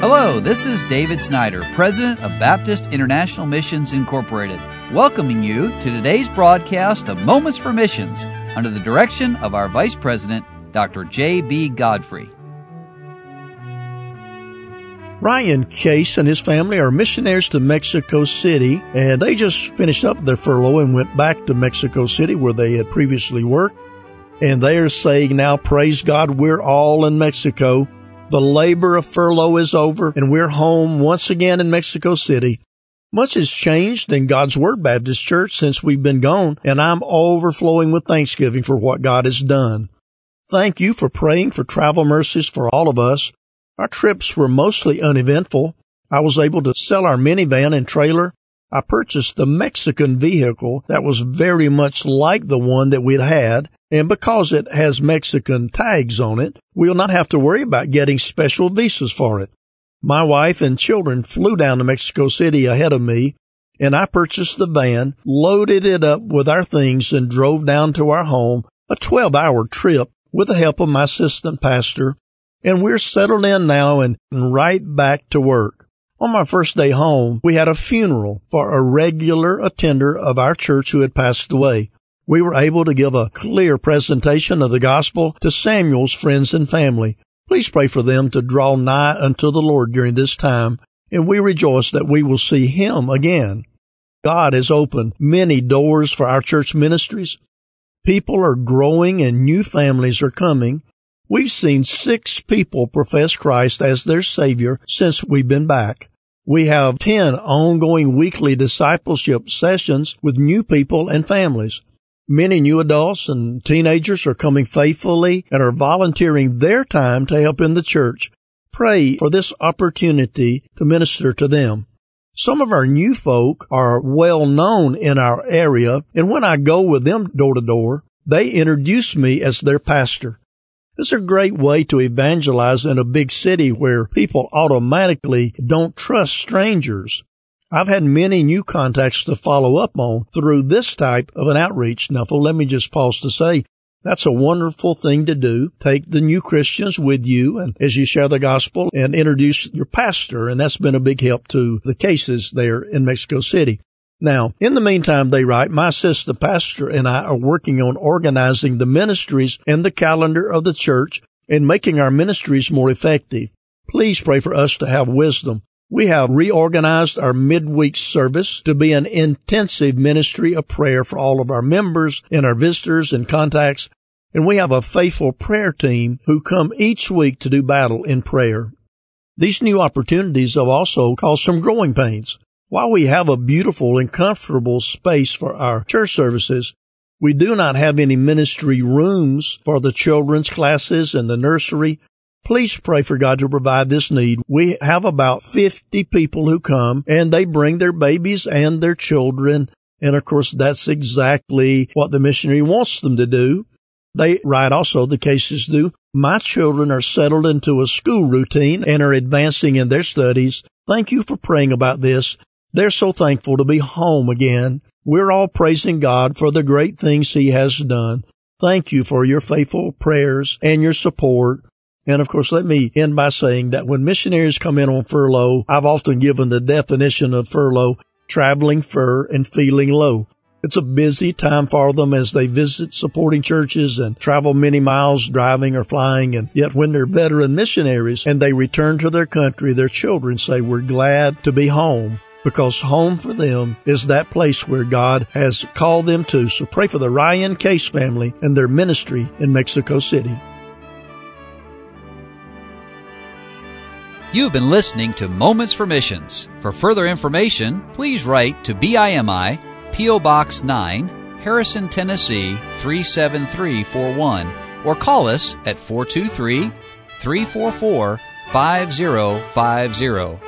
Hello, this is David Snyder, President of Baptist International Missions Incorporated, welcoming you to today's broadcast of Moments for Missions under the direction of our Vice President, Dr. J.B. Godfrey. Ryan Case and his family are missionaries to Mexico City, and they just finished up their furlough and went back to Mexico City where they had previously worked. And they are saying now, praise God, we're all in Mexico. The labor of furlough is over and we're home once again in Mexico City. Much has changed in God's Word Baptist Church since we've been gone, and I'm overflowing with thanksgiving for what God has done. Thank you for praying for travel mercies for all of us. Our trips were mostly uneventful. I was able to sell our minivan and trailer. I purchased the Mexican vehicle that was very much like the one that we'd had, and because it has Mexican tags on it, we'll not have to worry about getting special visas for it. My wife and children flew down to Mexico City ahead of me, and I purchased the van, loaded it up with our things, and drove down to our home, a 12 hour trip with the help of my assistant pastor. And we're settled in now and right back to work. On my first day home, we had a funeral for a regular attender of our church who had passed away. We were able to give a clear presentation of the gospel to Samuel's friends and family. Please pray for them to draw nigh unto the Lord during this time, and we rejoice that we will see Him again. God has opened many doors for our church ministries. People are growing and new families are coming. We've seen six people profess Christ as their Savior since we've been back. We have 10 ongoing weekly discipleship sessions with new people and families. Many new adults and teenagers are coming faithfully and are volunteering their time to help in the church. Pray for this opportunity to minister to them. Some of our new folk are well known in our area, and when I go with them door to door, they introduce me as their pastor. It's a great way to evangelize in a big city where people automatically don't trust strangers. I've had many new contacts to follow up on through this type of an outreach. Now, let me just pause to say that's a wonderful thing to do. Take the new Christians with you and as you share the gospel and introduce your pastor. And that's been a big help to the cases there in Mexico City. Now, in the meantime, they write, my assistant pastor and I are working on organizing the ministries and the calendar of the church and making our ministries more effective. Please pray for us to have wisdom we have reorganized our midweek service to be an intensive ministry of prayer for all of our members and our visitors and contacts. And we have a faithful prayer team who come each week to do battle in prayer. These new opportunities have also caused some growing pains. While we have a beautiful and comfortable space for our church services, we do not have any ministry rooms for the children's classes and the nursery Please pray for God to provide this need. We have about 50 people who come and they bring their babies and their children. And of course, that's exactly what the missionary wants them to do. They write also, the cases do, my children are settled into a school routine and are advancing in their studies. Thank you for praying about this. They're so thankful to be home again. We're all praising God for the great things He has done. Thank you for your faithful prayers and your support. And of course, let me end by saying that when missionaries come in on furlough, I've often given the definition of furlough, traveling fur and feeling low. It's a busy time for them as they visit supporting churches and travel many miles driving or flying. And yet when they're veteran missionaries and they return to their country, their children say, we're glad to be home because home for them is that place where God has called them to. So pray for the Ryan Case family and their ministry in Mexico City. You've been listening to Moments for Missions. For further information, please write to BIMI, P.O. Box 9, Harrison, Tennessee 37341, or call us at 423 344 5050.